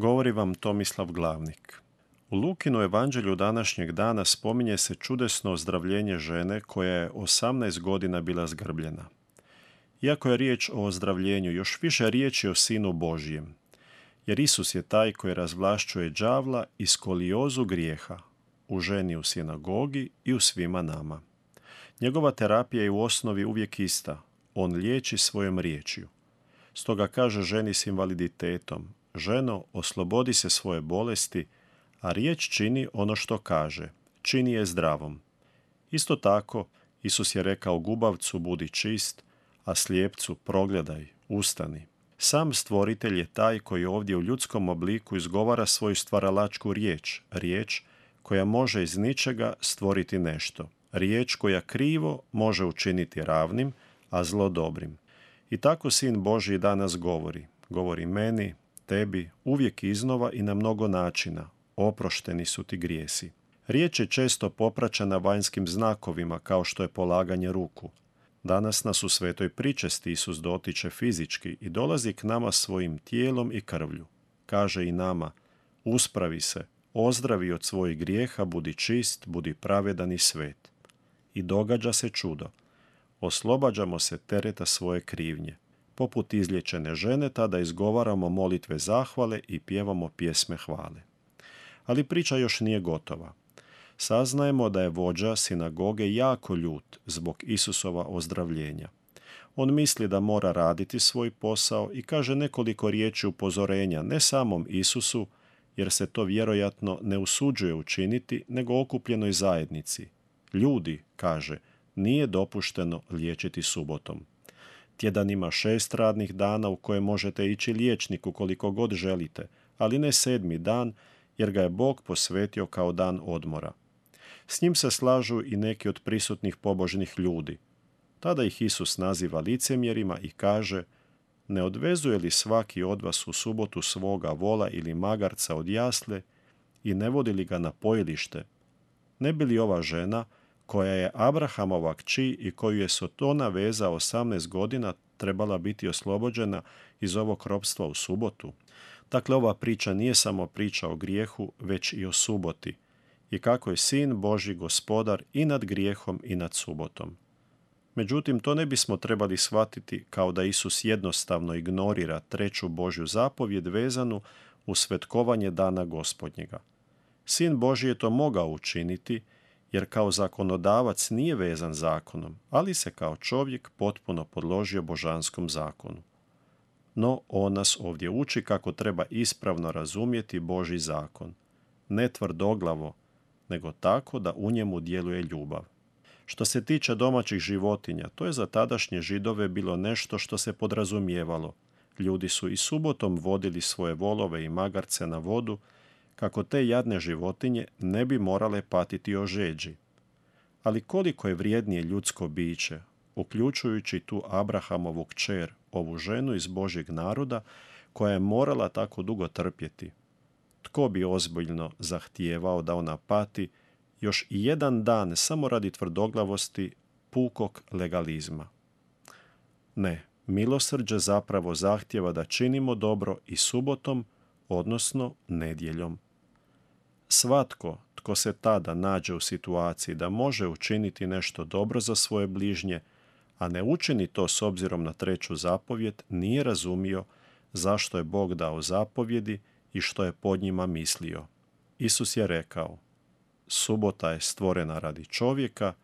Govori vam Tomislav Glavnik. U Lukinu evanđelju današnjeg dana spominje se čudesno ozdravljenje žene koja je 18 godina bila zgrbljena. Iako je riječ o ozdravljenju, još više riječ je o Sinu Božijem. Jer Isus je taj koji razvlašćuje đavla i skoliozu grijeha u ženi u sinagogi i u svima nama. Njegova terapija je u osnovi uvijek ista. On liječi svojom riječju. Stoga kaže ženi s invaliditetom, ženo, oslobodi se svoje bolesti, a riječ čini ono što kaže, čini je zdravom. Isto tako, Isus je rekao gubavcu budi čist, a slijepcu progledaj, ustani. Sam stvoritelj je taj koji ovdje u ljudskom obliku izgovara svoju stvaralačku riječ, riječ koja može iz ničega stvoriti nešto, riječ koja krivo može učiniti ravnim, a zlo dobrim. I tako Sin Božji danas govori, govori meni, tebi uvijek iznova i na mnogo načina. Oprošteni su ti grijesi. Riječ je često popraćena vanjskim znakovima kao što je polaganje ruku. Danas nas u svetoj pričesti Isus dotiče fizički i dolazi k nama svojim tijelom i krvlju. Kaže i nama, uspravi se, ozdravi od svojih grijeha, budi čist, budi pravedan i svet. I događa se čudo. Oslobađamo se tereta svoje krivnje. Poput izlječene žene tada izgovaramo molitve zahvale i pjevamo pjesme hvale. Ali priča još nije gotova. Saznajemo da je vođa sinagoge jako ljut zbog Isusova ozdravljenja. On misli da mora raditi svoj posao i kaže nekoliko riječi upozorenja ne samom Isusu, jer se to vjerojatno ne usuđuje učiniti, nego okupljenoj zajednici. Ljudi, kaže, nije dopušteno liječiti subotom. Tjedan ima šest radnih dana u koje možete ići liječniku koliko god želite, ali ne sedmi dan, jer ga je Bog posvetio kao dan odmora. S njim se slažu i neki od prisutnih pobožnih ljudi. Tada ih Isus naziva licemjerima i kaže Ne odvezuje li svaki od vas u subotu svoga vola ili magarca od jasle i ne vodi li ga na pojilište? Ne bi li ova žena, koja je Abrahamova kći i koju je Sotona veza 18 godina trebala biti oslobođena iz ovog ropstva u subotu. Dakle, ova priča nije samo priča o grijehu, već i o suboti i kako je sin Boži gospodar i nad grijehom i nad subotom. Međutim, to ne bismo trebali shvatiti kao da Isus jednostavno ignorira treću Božju zapovjed vezanu u svetkovanje dana gospodnjega. Sin Boži je to mogao učiniti jer kao zakonodavac nije vezan zakonom, ali se kao čovjek potpuno podložio božanskom zakonu. No, on nas ovdje uči kako treba ispravno razumjeti Boži zakon, ne tvrdoglavo, nego tako da u njemu djeluje ljubav. Što se tiče domaćih životinja, to je za tadašnje židove bilo nešto što se podrazumijevalo. Ljudi su i subotom vodili svoje volove i magarce na vodu, kako te jadne životinje ne bi morale patiti o žeđi. Ali koliko je vrijednije ljudsko biće, uključujući tu Abrahamovu kćer, ovu ženu iz Božjeg naroda, koja je morala tako dugo trpjeti. Tko bi ozbiljno zahtijevao da ona pati još i jedan dan samo radi tvrdoglavosti pukog legalizma? Ne, milosrđe zapravo zahtjeva da činimo dobro i subotom, odnosno nedjeljom. Svatko tko se tada nađe u situaciji da može učiniti nešto dobro za svoje bližnje, a ne učini to s obzirom na treću zapovjed, nije razumio zašto je Bog dao zapovjedi i što je pod njima mislio. Isus je rekao, subota je stvorena radi čovjeka,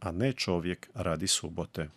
a ne čovjek radi subote.